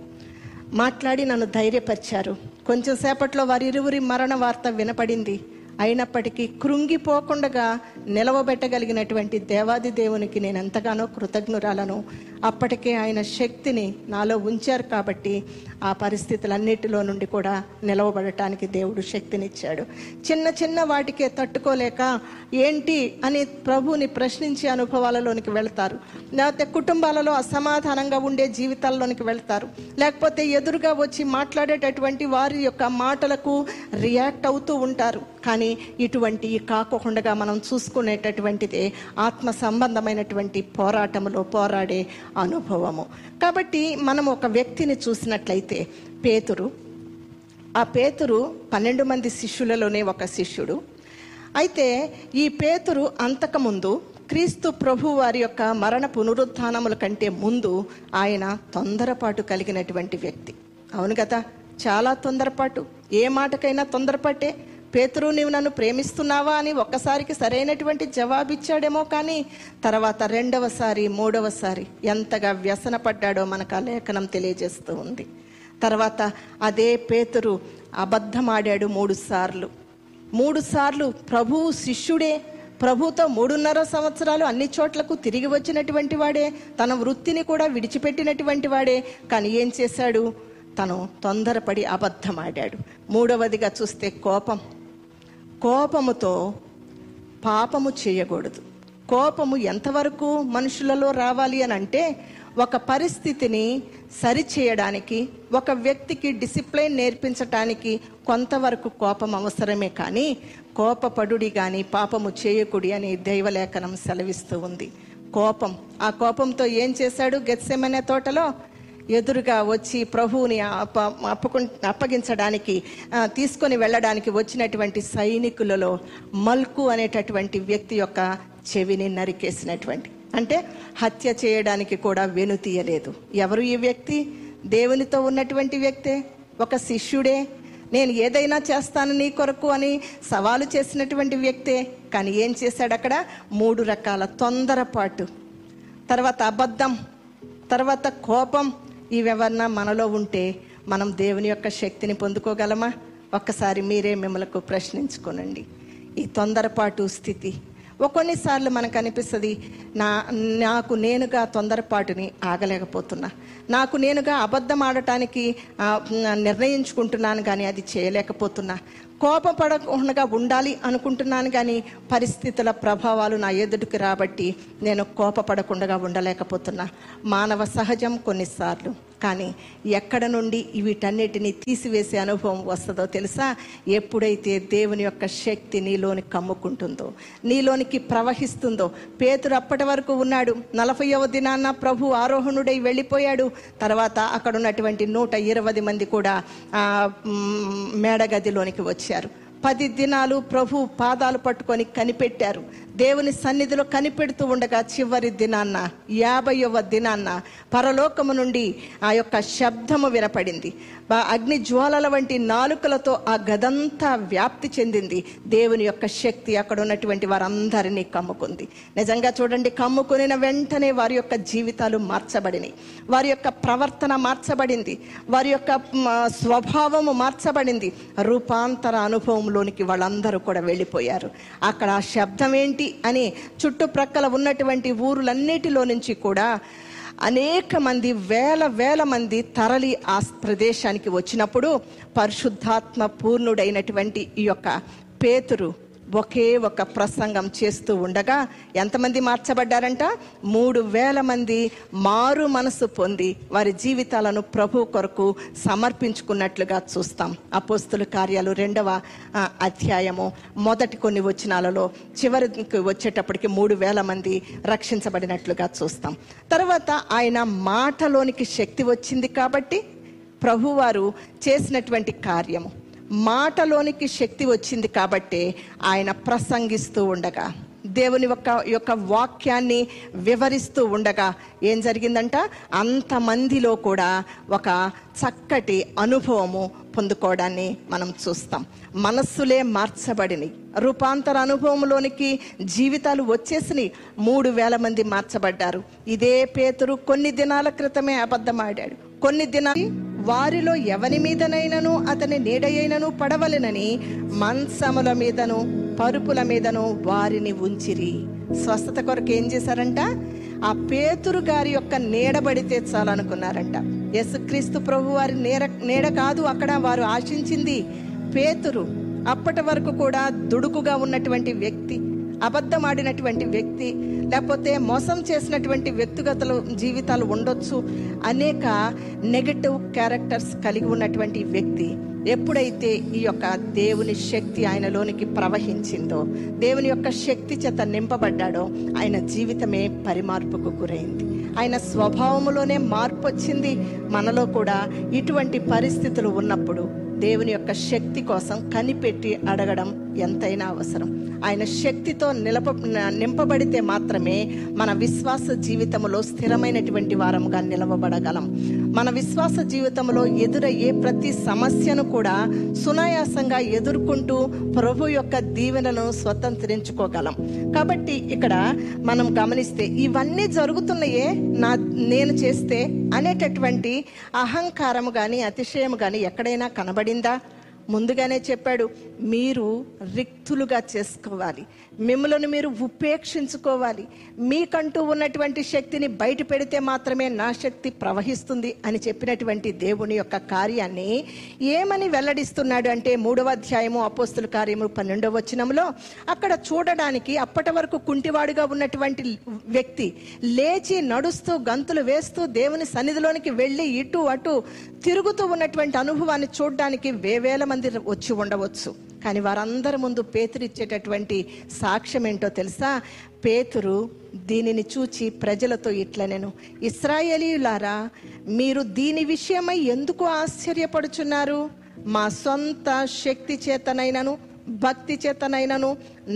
మాట్లాడి నన్ను ధైర్యపరిచారు. కొంచెం సేపట్లో వారిరువురి మరణ వార్త వినపడింది. అయినప్పటికీ కృంగిపోకుండా నిలవబెట్టగలిగినటువంటి దేవాది దేవునికి నేను ఎంతగానో కృతజ్ఞురాలను. అప్పటికే ఆయన శక్తిని నాలో ఉంచారు కాబట్టి ఆ పరిస్థితులన్నిటిలో నుండి కూడా నిలవబడటానికి దేవుడు శక్తినిచ్చాడు. చిన్న చిన్న వాటికే తట్టుకోలేక ఏంటి అని ప్రభుని ప్రశ్నించే అనుభవాలలోనికి వెళ్తారు. లేకపోతే కుటుంబాలలో అసమాధానంగా ఉండే జీవితాల్లోనికి వెళ్తారు. లేకపోతే ఎదురుగా వచ్చి మాట్లాడేటటువంటి వారి యొక్క మాటలకు రియాక్ట్ అవుతూ ఉంటారు. కానీ ఇటువంటి కాకుండా మనం చూసుకునేటటువంటిదే ఆత్మ సంబంధమైనటువంటి పోరాటంలో పోరాడే అనుభవము. కాబట్టి మనం ఒక వ్యక్తిని చూసినట్లయితే పేతురు ఆ పేతురు పన్నెండు మంది శిష్యులలోనే ఒక శిష్యుడు. అయితే ఈ పేతురు అంతకుముందు క్రీస్తు ప్రభు వారి యొక్క మరణ పునరుత్నముల కంటే ముందు ఆయన తొందరపాటు కలిగినటువంటి వ్యక్తి. అవును కదా? చాలా తొందరపాటు. ఏ మాటకైనా తొందరపాటే పేతురు నీవు నన్ను ప్రేమిస్తున్నావా? అని ఒక్కసారికి సరైనటువంటి జవాబిచ్చాడేమో కానీ తర్వాత రెండవసారి మూడవసారి ఎంతగా వ్యసనపడ్డాడో మనకు ఆ లేఖనం తెలియజేస్తూ ఉంది. తర్వాత అదే పేతురు అబద్ధమాడాడు మూడు సార్లు. మూడు సార్లు ప్రభువు శిష్యుడే ప్రభుతో మూడున్నర సంవత్సరాలు అన్ని చోట్లకు తిరిగి వచ్చినటువంటి వాడే తన వృత్తిని కూడా విడిచిపెట్టినటువంటి వాడే కానీ ఏం చేశాడు? తను తొందరపడి అబద్ధమాడాడు. మూడవదిగా చూస్తే కోపం. కోపముతో పాపము చేయకూడదు. కోపము ఎంతవరకు మనుషులలో రావాలి అని అంటే ఒక పరిస్థితిని సరిచేయడానికి ఒక వ్యక్తికి డిసిప్లైన్ నేర్పించటానికి కొంతవరకు కోపం అవసరమే కానీ కోపపడుడి కానీ పాపము చేయకుడి అని దైవలేఖనం సెలవిస్తూ ఉంది. కోపం. ఆ కోపంతో ఏం చేశాడు గెత్సెమనే తోటలో? ఎదురుగా వచ్చి ప్రభువుని అప్ప అప్పకు అప్పగించడానికి తీసుకొని వెళ్ళడానికి వచ్చినటువంటి సైనికులలో మల్కు అనేటటువంటి వ్యక్తి యొక్క చెవిని నరికేసినటువంటి. అంటే హత్య చేయడానికి కూడా వెనుతీయలేదు ఎవరు ఈ వ్యక్తి? దేవునితో ఉన్నటువంటి వ్యక్తే? ఒక శిష్యుడే? నేను ఏదైనా చేస్తాను నీ కొరకు అని సవాలు చేసినటువంటి వ్యక్తే? కానీ ఏం చేశాడు అక్కడ? మూడు రకాల తొందరపాటు. తర్వాత అబద్ధం తర్వాత కోపం ఇవెవరన్నా మనలో ఉంటే మనం దేవుని యొక్క శక్తిని పొందుకోగలమా? ఒక్కసారి మీరే మిమ్మల్ని ప్రశ్నించుకోనండి. ఈ తొందరపాటు స్థితి. ఒక్కొన్నిసార్లు మనకు అనిపిస్తుంది నా నాకు నేనుగా తొందరపాటుని ఆగలేకపోతున్నా. నాకు నేనుగా అబద్ధం ఆడటానికి నిర్ణయించుకుంటున్నాను కానీ అది చేయలేకపోతున్నా. కోపపడకుండా ఉండాలి అనుకుంటున్నాను కానీ పరిస్థితుల ప్రభావాలు నా ఎదుటికి రాబట్టి నేను కోపపడకుండా ఉండలేకపోతున్నా. మానవ సహజం కొన్నిసార్లు. కానీ ఎక్కడ నుండి వీటన్నిటిని తీసివేసే అనుభవం వస్తుందో తెలుసా? ఎప్పుడైతే దేవుని యొక్క శక్తి నీలోని కమ్ముకుంటుందో నీలోనికి ప్రవహిస్తుందో పేతురు అప్పటి వరకు ఉన్నాడు. నలభైవ దినాన్న ప్రభు ఆరోహణుడై వెళ్ళిపోయాడు. తర్వాత అక్కడ ఉన్నటువంటి నూట ఇరవై మంది కూడా మేడగదిలోనికి వచ్చారు. పది దినాలు ప్రభు పాదాలు పట్టుకొని కనిపెట్టారు. దేవుని సన్నిధిలో కనిపెడుతూ ఉండగా చివరి దినాన్న యాభైవ దినాన్న పరలోకము నుండి ఆ యొక్క శబ్దము వినపడింది. అగ్ని జ్వాలల వంటి నాలుకలతో ఆ గదంతా వ్యాప్తి చెందింది. దేవుని యొక్క శక్తి అక్కడ ఉన్నటువంటి వారందరినీ కమ్ముకుంది. నిజంగా చూడండి కమ్ముకునిన వెంటనే వారి యొక్క జీవితాలు మార్చబడినాయి. వారి యొక్క ప్రవర్తన మార్చబడింది. వారి యొక్క స్వభావము మార్చబడింది. రూపాంతర అనుభవంలోనికి వాళ్ళందరూ కూడా వెళ్ళిపోయారు. అక్కడ ఆ శబ్దం ఏంటి? అని చుట్టుప్రక్కల ఉన్నటువంటి ఊరులన్నిటిలో నుంచి కూడా అనేక మంది వేల వేల మంది తరలి ఆ ప్రదేశానికి వచ్చినప్పుడు పరిశుద్ధాత్మ పూర్ణుడైనటువంటి ఈ యొక్క పేతురు ఒకే ఒక ప్రసంగం చేస్తూ ఉండగా ఎంతమంది మార్చబడ్డారంట? మూడు వేల మంది మారు మనసు పొంది వారి జీవితాలను ప్రభు కొరకు సమర్పించుకున్నట్లుగా చూస్తాం. అపోస్తుల కార్యాలు రెండవ అధ్యాయము. మొదటి కొన్ని వచనాలలో చివరికి వచ్చేటప్పటికి మూడు వేల మంది రక్షించబడినట్లుగా చూస్తాం. తర్వాత ఆయన మాటలోనికి శక్తి వచ్చింది కాబట్టి ప్రభువారు చేసినటువంటి కార్యము. మాటలోనికి శక్తి వచ్చింది కాబట్టి ఆయన ప్రసంగిస్తూ ఉండగా దేవుని యొక్క యొక్క వాక్యాన్ని వివరిస్తూ ఉండగా ఏం జరిగిందంట? అంతమందిలో కూడా ఒక చక్కటి అనుభవము పొందుకోవడాన్ని మనం చూస్తాం. మనస్సులే మార్చబడినవి రూపాంతర అనుభవంలోనికి జీవితాలు వచ్చేసినాయి. మూడు వేల మంది మార్చబడ్డారు. ఇదే పేతురు కొన్ని దినాల క్రితమే అబద్ధమాడాడు. కొన్ని దినాలు వారిలో ఎవని మీదనైనను అతని నీడయైనను పడవలెనని మంచముల మీదను పరుపుల మీదను వారిని ఉంచిరి. స్వస్థత కొరకు ఏం చేశారంట? ఆ పేతురు గారి యొక్క నీడబడితే చాలనుకున్నారంట. యేసుక్రీస్తు ప్రభు వారి నీడ నీడ కాదు అక్కడ వారు ఆశించింది పేతురు. అప్పటి వరకు కూడా దుడుకుగా ఉన్నటువంటి వ్యక్తి అబద్ధమాడినటువంటి వ్యక్తి లేకపోతే మోసం చేసినటువంటి వ్యక్తిగతలు జీవితాలు ఉండొచ్చు అనేక నెగటివ్ క్యారెక్టర్స్ కలిగి ఉన్నటువంటి వ్యక్తి. ఎప్పుడైతే ఈ యొక్క దేవుని శక్తి ఆయనలోనికి ప్రవహించిందో దేవుని యొక్క శక్తి చేత నింపబడ్డాడో ఆయన జీవితమే పరిమార్పుకు గురైంది. ఆయన స్వభావములోనే మార్పు వచ్చింది మనలో కూడా ఇటువంటి పరిస్థితులు ఉన్నప్పుడు దేవుని యొక్క శక్తి కోసం కనిపెట్టి అడగడం ఎంతైనా అవసరం. ఆయన శక్తితో నిలప నింపబడితే మాత్రమే మన విశ్వాస జీవితంలో స్థిరమైనటువంటి వారముగా నిలవబడగలం. మన విశ్వాస జీవితంలో ఎదురయ్యే ప్రతి సమస్యను కూడా సునాయాసంగా ఎదుర్కొంటూ ప్రభు యొక్క దీవెనను స్వతంత్రించుకోగలం. కాబట్టి ఇక్కడ మనం గమనిస్తే ఇవన్నీ జరుగుతున్నాయే నా నేను చేస్తే అనేటటువంటి అహంకారము కానీ అతిశయము కానీ ఎక్కడైనా కనబడిందా? ముందుగానే చెప్పాడు మీరు రిక్తులుగా చేసుకోవాలి. మిమ్మల్ని మీరు ఉపేక్షించుకోవాలి. మీకంటూ ఉన్నటువంటి శక్తిని బయట పెడితే మాత్రమే నా శక్తి ప్రవహిస్తుంది అని చెప్పినటువంటి దేవుని యొక్క కార్యాన్ని ఏమని వెల్లడిస్తున్నాడు అంటే మూడవ అధ్యాయము అపోస్తుల కార్యము పన్నెండవ వచనంలో అక్కడ చూడడానికి అప్పటి వరకు కుంటివాడుగా ఉన్నటువంటి వ్యక్తి లేచి నడుస్తూ గంతులు వేస్తూ దేవుని సన్నిధిలోనికి వెళ్ళి ఇటు అటు తిరుగుతూ ఉన్నటువంటి అనుభవాన్ని చూడడానికి వేవేల మంది వచ్చి ఉండవచ్చు. కానీ వారందరి ముందు పేతురు ఇచ్చేటటువంటి సాక్ష్యం ఏంటో తెలుసా? పేతురు దీనిని చూచి ప్రజలతో ఇట్లా నేను ఇస్రాయేలీయులారా మీరు దీని విషయమై ఎందుకు ఆశ్చర్యపడుచున్నారు? మా సొంత శక్తి చేతనైనను భక్తి చేతనైనను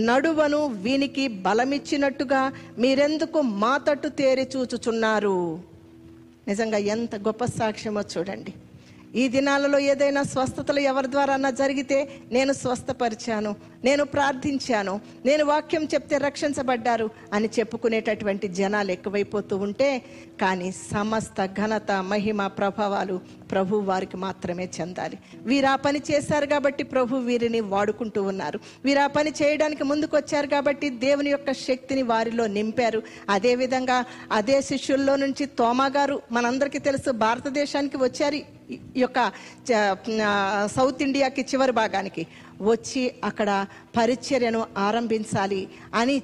నడువను వీనికి బలమిచ్చినట్టుగా మీరెందుకు మా తట్టు తేరి చూచుచున్నారు? నిజంగా ఎంత గొప్ప సాక్ష్యమో చూడండి. ఈ దినాలలో ఏదైనా స్వస్థతలు ఎవరి ద్వారా జరిగితే నేను స్వస్థపరిచాను నేను ప్రార్థించాను నేను వాక్యం చెప్తే రక్షించబడ్డారు అని చెప్పుకునేటటువంటి జనాలు ఎక్కువైపోతూ ఉంటే కానీ సమస్త ఘనత మహిమ ప్రభావాలు ప్రభు వారికి మాత్రమే చెందాలి. వీరు ఆ పని చేశారు కాబట్టి ప్రభు వీరిని వాడుకుంటూ ఉన్నారు. వీరు ఆ పని చేయడానికి ముందుకు వచ్చారు కాబట్టి దేవుని యొక్క శక్తిని వారిలో నింపారు. అదేవిధంగా అదే శిష్యుల్లో నుంచి తోమా గారు మనందరికీ తెలుసు భారతదేశానికి వచ్చారు. యొక్క చ- సౌత్ ఇండియాకి చివరి భాగానికి వచ్చి అక్కడ పరిచర్యను ఆరంభించాలి అని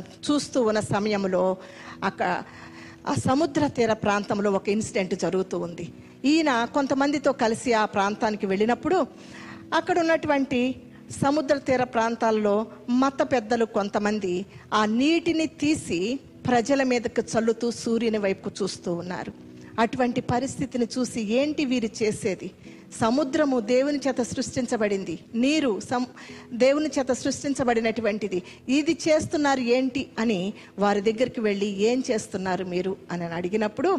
చూస్తూ ఉన్న సమయంలో అక్కడ ఆ సముద్ర తీర ప్రాంతంలో ఒక ఇన్సిడెంట్ జరుగుతూ ఉంది. ఈయన కొంతమందితో కలిసి ఆ ప్రాంతానికి వెళ్ళినప్పుడు అక్కడ ఉన్నటువంటి సముద్ర తీర ప్రాంతాల్లో మత పెద్దలు కొంతమంది ఆ నీటిని తీసి ప్రజల మీదకు చల్లుతూ సూర్యుని వైపుకు చూస్తూ ఉన్నారు. అటువంటి పరిస్థితిని చూసి ఏంటి వీరు చేసేది? సముద్రము దేవుని చేత సృష్టించబడింది. నీరు సం దేవుని చేత సృష్టించబడినటువంటిది. ఇది చేస్తున్నారు ఏంటి అని వారి దగ్గరికి వెళ్ళి ఏం చేస్తున్నారు మీరు అని అడిగినప్పుడు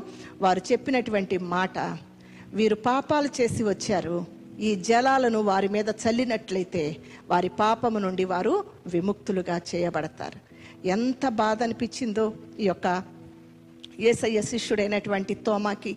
వారు చెప్పినటువంటి మాట వీరు పాపాలు చేసి వచ్చారు. ఈ జలాలను వారి మీద చల్లినట్లయితే వారి పాపము నుండి వారు విముక్తులుగా చేయబడతారు. ఎంత బాధ అనిపించిందో ఈ యొక్క ఏసయ్య శిష్యుడైనటువంటి తోమాకి.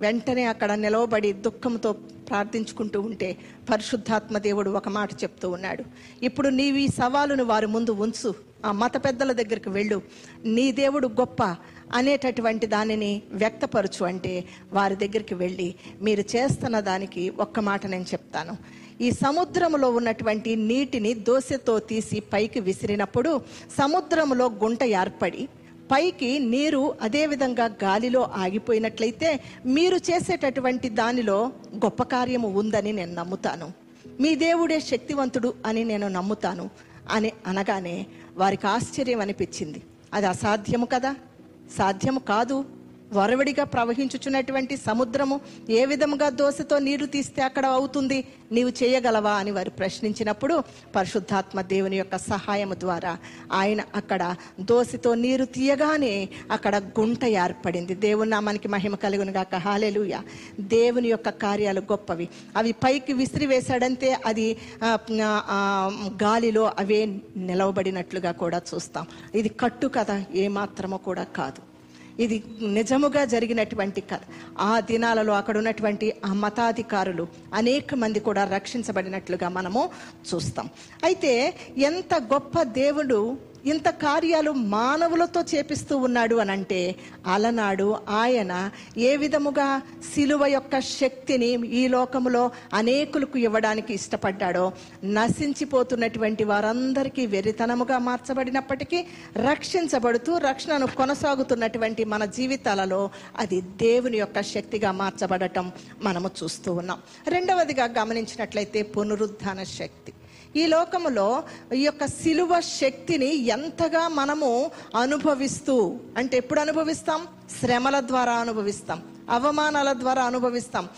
వెంటనే అక్కడ నిలవబడి దుఃఖంతో ప్రార్థించుకుంటూ ఉంటే పరిశుద్ధాత్మ దేవుడు ఒక మాట చెప్తూ ఉన్నాడు. ఇప్పుడు నీవు ఈ సవాలును వారి ముందు ఉంచు. ఆ మత పెద్దల దగ్గరికి వెళ్ళు. నీ దేవుడు గొప్ప అనేటటువంటి దానిని వ్యక్తపరచు అంటే వారి దగ్గరికి వెళ్ళి మీరు చేస్తున్న దానికి ఒక్క మాట నేను చెప్తాను. ఈ సముద్రంలో ఉన్నటువంటి నీటిని దోశతో తీసి పైకి విసిరినప్పుడు సముద్రంలో గుంట ఏర్పడి పైకి నీరు అదేవిధంగా గాలిలో ఆగిపోయినట్లయితే మీరు చేసేటటువంటి దానిలో గొప్ప కార్యము ఉందని నేను నమ్ముతాను. మీ దేవుడే శక్తివంతుడు అని నేను నమ్ముతాను అని అనగానే వారికి ఆశ్చర్యం అనిపించింది. అది అసాధ్యము కదా? సాధ్యము కాదు. వరవడిగా ప్రవహించుచున్నటువంటి సముద్రము ఏ విధముగా దోశతో నీరు తీస్తే అక్కడ అవుతుంది? నీవు చేయగలవా అని వారు ప్రశ్నించినప్పుడు పరిశుద్ధాత్మ దేవుని యొక్క సహాయము ద్వారా ఆయన అక్కడ దోశతో నీరు తీయగానే అక్కడ గుంట ఏర్పడింది. దేవుని నామానికి మహిమ కలుగును గాక. హాలేలుయ దేవుని యొక్క కార్యాలు గొప్పవి. అవి పైకి విసిరి వేశాడంతే అది గాలిలో అవే నిలవబడినట్లుగా కూడా చూస్తాం. ఇది కట్టు కథ ఏమాత్రమో కూడా కాదు. ఇది నిజముగా జరిగినటువంటి కథ. ఆ దినాలలో అక్కడ ఉన్నటువంటి ఆ మతాధికారులు అనేక మంది కూడా రక్షించబడినట్లుగా మనము చూస్తాం. అయితే ఎంత గొప్ప దేవుడు ఇంత కార్యాలు మానవులతో చేపిస్తూ ఉన్నాడు అని అంటే అలనాడు ఆయన ఏ విధముగా శిలువ యొక్క శక్తిని ఈ లోకములో అనేకులకు ఇవ్వడానికి ఇష్టపడ్డాడో నశించిపోతున్నటువంటి వారందరికీ వెరితనముగా మార్చబడినప్పటికీ రక్షించబడుతూ రక్షణను కొనసాగుతున్నటువంటి మన జీవితాలలో అది దేవుని యొక్క శక్తిగా మార్చబడటం మనము చూస్తూ ఉన్నాం. రెండవదిగా గమనించినట్లయితే పునరుద్ధాన శక్తి. ఈ లోకములో ఈ యొక్క సిలువ శక్తిని ఎంతగా మనము అనుభవిస్తూ అంటే ఎప్పుడు అనుభవిస్తాం? శ్రమల ద్వారా అనుభవిస్తాం. అవమానాల ద్వారా అనుభవిస్తాం.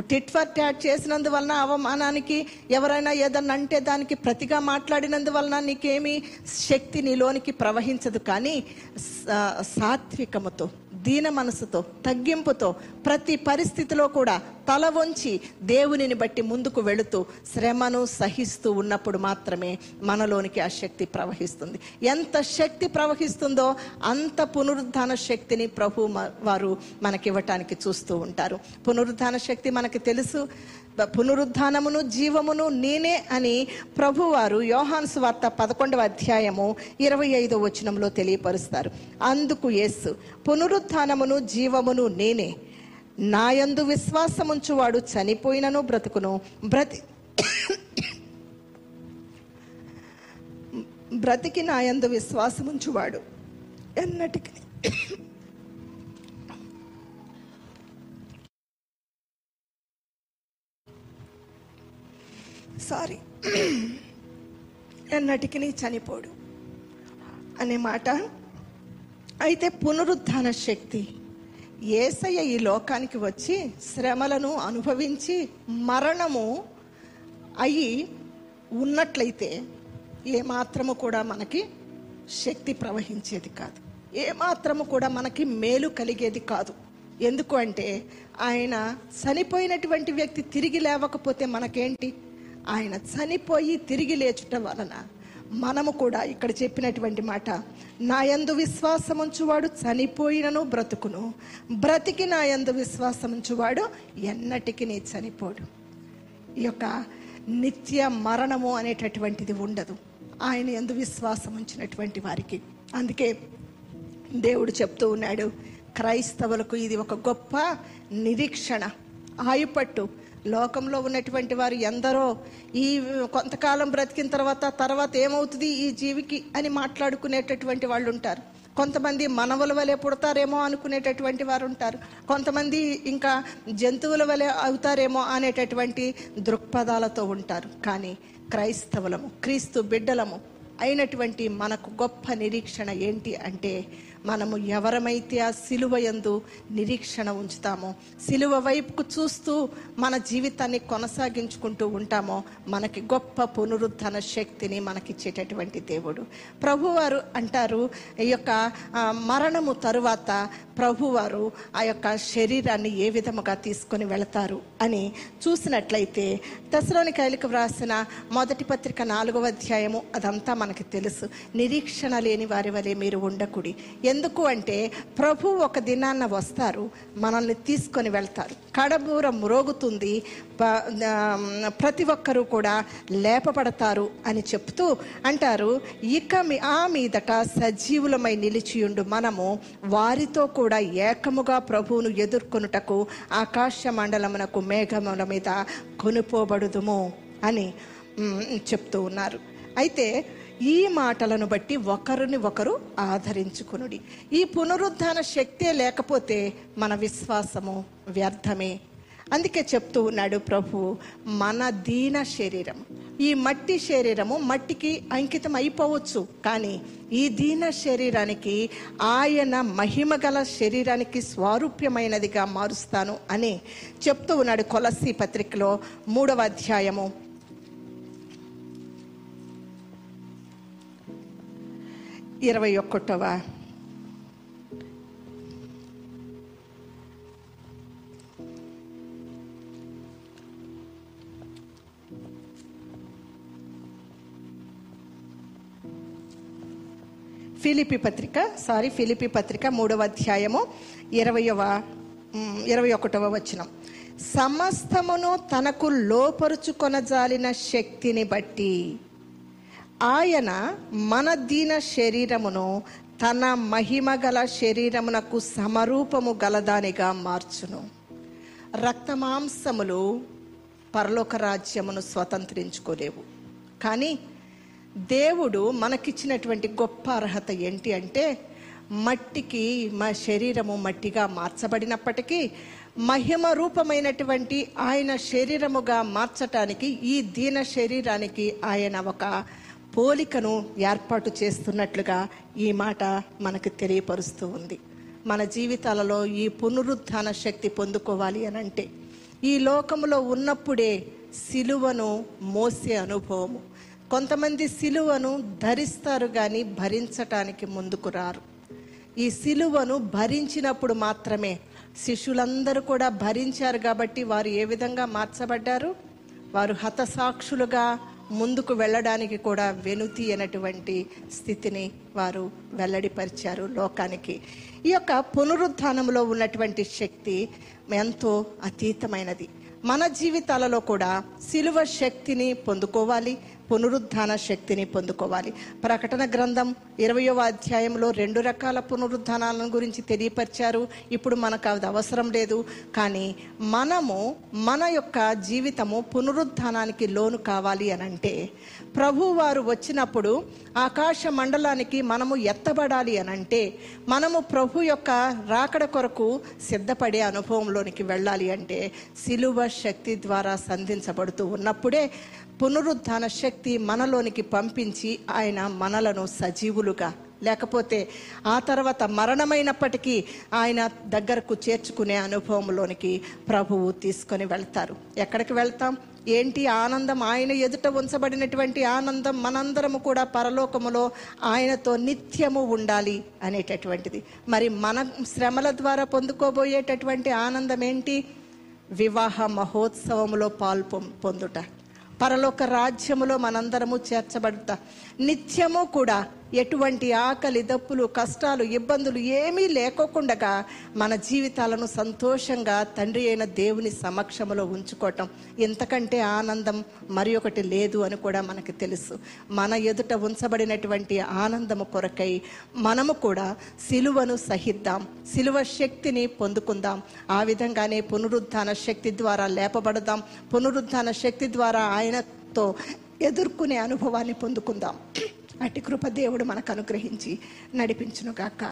టిట్ ఫర్ ట్యాట్ చేసినందువలన అవమానానికి ఎవరైనా ఏదన్నా అంటే దానికి ప్రతిగా మాట్లాడినందువలన నీకేమీ శక్తి నీలోనికి ప్రవహించదు. కానీ సా- సాత్వికముతో దీన మనసుతో తగ్గింపుతో ప్రతి పరిస్థితిలో కూడా తల వంచి దేవునిని బట్టి ముందుకు వెళుతూ శ్రమను సహిస్తూ ఉన్నప్పుడు మాత్రమే మనలోనికి ఆ శక్తి ప్రవహిస్తుంది. ఎంత శక్తి ప్రవహిస్తుందో అంత పునరుద్ధాన శక్తిని ప్రభు మ- వారు మనకివ్వటానికి చూస్తూ ఉంటారు. పునరుద్ధాన శక్తి మనకి తెలుసు. పునరుద్ధానమును జీవమును నేనే అని ప్రభువారు యోహాన్స్ వార్త పదకొండవ అధ్యాయము ఇరవై ఐదో వచనంలో తెలియపరుస్తారు. అందుకు యేసు పునరుద్ధానమును జీవమును నేనే. నాయందు విశ్వాసముంచువాడు చనిపోయినను బ్రతుకును. బ్రతి బ్రతికి నాయందు విశ్వాసముంచువాడు. ఎన్నటికి సారీ ఎన్నటికి చనిపోడు అనే మాట. అయితే పునరుద్ధాన శక్తి. ఏసయ్య ఈ లోకానికి వచ్చి శ్రమలను అనుభవించి మరణము అయి ఉన్నట్లయితే ఏమాత్రము కూడా మనకి శక్తి ప్రవహించేది కాదు. ఏమాత్రము కూడా మనకి మేలు కలిగేది కాదు. ఎందుకు అంటే ఆయన చనిపోయినటువంటి వ్యక్తి తిరిగి లేవకపోతే మనకేంటి? ఆయన చనిపోయి తిరిగి లేచుట వలన మనము కూడా ఇక్కడ చెప్పినటువంటి మాట నా యందు విశ్వాసముంచువాడు చనిపోయినను బ్రతుకును. బ్రతికి నా యందు విశ్వాసముంచువాడు ఎన్నటికి నీ చనిపోడు. ఈ యొక్క నిత్య మరణము అనేటటువంటిది ఉండదు. ఆయన ఎందు విశ్వాసం ఉంచినటువంటి వారికి. అందుకే దేవుడు చెప్తూ ఉన్నాడు క్రైస్తవులకు ఇది ఒక గొప్ప నిరీక్షణ. ఆయుపట్టు లోకంలో ఉన్నటువంటి వారు ఎందరో ఈ కొంతకాలం బ్రతికిన తర్వాత తర్వాత ఏమవుతుంది ఈ జీవికి అని మాట్లాడుకునేటటువంటి వాళ్ళు ఉంటారు. కొంతమంది మనవుల వలె పుడతారేమో అనుకునేటటువంటి వారు ఉంటారు. కొంతమంది ఇంకా జంతువుల వలె అవుతారేమో అనేటటువంటి దృక్పథాలతో ఉంటారు. కానీ క్రైస్తవులము క్రీస్తు బిడ్డలము అయినటువంటి మనకు గొప్ప నిరీక్షణ ఏంటి అంటే మనము ఎవరమైతే ఆ సిలువ ఎందు నిరీక్షణ ఉంచుతామో సిలువ వైపుకు చూస్తూ మన జీవితాన్ని కొనసాగించుకుంటూ ఉంటామో మనకి గొప్ప పునరుద్ధరణ శక్తిని మనకిచ్చేటటువంటి దేవుడు. ప్రభువారు అంటారు ఈ యొక్క మరణము తరువాత ప్రభువారు ఆ యొక్క శరీరాన్ని ఏ విధముగా తీసుకొని వెళతారు అని చూసినట్లయితే దశలోనికాయలకు వ్రాసిన మొదటి పత్రిక నాలుగవ అధ్యాయము అదంతా మనకి తెలుసు. నిరీక్షణ లేని వారి వలె మీరు ఉండకుడి. ఎందుకు అంటే ప్రభు ఒక దినాన్న వస్తారు మనల్ని తీసుకొని వెళ్తారు. కడబూరం మ్రోగుతుంది ప్రతి ఒక్కరూ కూడా లేపబడతారు అని చెప్తూ అంటారు. ఇక మీ- ఆ మీదట సజీవులమై నిలిచియుండు మనము వారితో కూడా ఏకముగా ప్రభువును ఎదుర్కొనుటకు ఆకాశ మండలమునకు మేఘముల మీద కొనుపోబడుదుము అని చెప్తూ ఉన్నారు. అయితే ఈ మాటలను బట్టి ఒకరిని ఒకరు ఆదరించుకునుడి. ఈ పునరుద్ధాన శక్తే లేకపోతే మన విశ్వాసము వ్యర్థమే. అందుకే చెప్తూ ఉన్నాడు ప్రభు మన దీన శరీరం. ఈ మట్టి శరీరము మట్టికి అంకితం అయిపోవచ్చు కానీ ఈ దీన శరీరానికి ఆయన మహిమ గల శరీరానికి స్వారూప్యమైనదిగా మారుస్తాను అని చెప్తూ ఉన్నాడు కొలసి పత్రికలో మూడవ అధ్యాయము. ఇరవై ఒకటవ ఫిలిపి పత్రిక సారీ ఫిలిపి పత్రిక మూడవ అధ్యాయము ఇరవయవ ఇరవై ఒకటవ వచనం. సమస్తమును తనకు లోపరుచుకొనజాలిన శక్తిని బట్టి ఆయన మన దీన శరీరమును తన మహిమ గల శరీరమునకు సమరూపము గలదానిగా మార్చును. రక్తమాంసములు పరలోక రాజ్యమును స్వతంత్రించుకోలేవు. కానీ దేవుడు మనకిచ్చినటువంటి గొప్ప అర్హత ఏంటి అంటే మట్టికి మా శరీరము మట్టిగా మార్చబడినప్పటికీ మహిమ రూపమైనటువంటి ఆయన శరీరముగా మార్చటానికి ఈ దీన శరీరానికి ఆయన ఒక పోలికను ఏర్పాటు చేస్తున్నట్లుగా ఈ మాట మనకు తెలియపరుస్తూ ఉంది. మన జీవితాలలో ఈ పునరుత్థాన శక్తి పొందుకోవాలి అని అంటే ఈ లోకములో ఉన్నప్పుడే సిలువను మోసే అనుభవము. కొంతమంది సిలువను ధరిస్తారు కానీ భరించటానికి ముందుకు రారు. ఈ సిలువను భరించినప్పుడు మాత్రమే శిష్యులందరూ కూడా భరించారు కాబట్టి వారు ఏ విధంగా మార్చబడ్డారు? వారు హతసాక్షులుగా ముందుకు వెళ్ళడానికి కూడా వెనుతి అనేటువంటి స్థితిని వారు వెల్లడిపరిచారు లోకానికి. ఈ యొక్క పునరుద్ధానంలో ఉన్నటువంటి శక్తి ఎంతో అతీతమైనది. మన జీవితాలలో కూడా సిలువ శక్తిని పొందుకోవాలి. పునరుద్ధాన శక్తిని పొందుకోవాలి. ప్రకటన గ్రంథం ఇరవయో అధ్యాయంలో రెండు రకాల పునరుద్ధానాలను గురించి తెలియపరిచారు. ఇప్పుడు మనకు అది అవసరం లేదు. కానీ మనము మన యొక్క జీవితము పునరుద్ధానానికి లోను కావాలి అని అంటే ప్రభు వారు వచ్చినప్పుడు ఆకాశ మండలానికి మనము ఎత్తబడాలి అని అంటే మనము ప్రభు యొక్క రాకడ కొరకు సిద్ధపడే అనుభవంలోనికి వెళ్ళాలి అంటే సిలువ శక్తి ద్వారా సంధించబడుతూ ఉన్నప్పుడే పునరుద్ధాన శక్తి మనలోనికి పంపించి ఆయన మనలను సజీవులుగా లేకపోతే ఆ తర్వాత మరణమైనప్పటికీ ఆయన దగ్గరకు చేర్చుకునే అనుభవంలోనికి ప్రభువు తీసుకొని వెళ్తారు. ఎక్కడికి వెళ్తాం? ఏంటి ఆనందం? ఆయన ఎదుట ఉంచబడినటువంటి ఆనందం మనందరము కూడా పరలోకములో ఆయనతో నిత్యము ఉండాలి అనేటటువంటిది. మరి మన శ్రమల ద్వారా పొందుకోబోయేటటువంటి ఆనందం ఏంటి? వివాహ మహోత్సవములో పాలు పొందుట. పరలోక రాజ్యములో మనందరము చేర్చబడతా. నిత్యము కూడా ఎటువంటి ఆకలి దప్పులు కష్టాలు ఇబ్బందులు ఏమీ లేకోకుండా మన జీవితాలను సంతోషంగా తండ్రి అయిన దేవుని సమక్షంలో ఉంచుకోవటం. ఇంతకంటే ఆనందం మరి ఒకటి లేదు అని కూడా మనకు తెలుసు. మన ఎదుట ఉంచబడినటువంటి ఆనందము కొరకై మనము కూడా సిలువను సహిద్దాం. సిలువ శక్తిని పొందుకుందాం. ఆ విధంగానే పునరుద్ధాన శక్తి ద్వారా లేపబడదాం. పునరుద్ధాన శక్తి ద్వారా ఆయనతో ఎదుర్కొనే అనుభవాన్ని పొందుకుందాం. అటు కృప దేవుడు మనకు అనుగ్రహించి నడిపించునుగాక.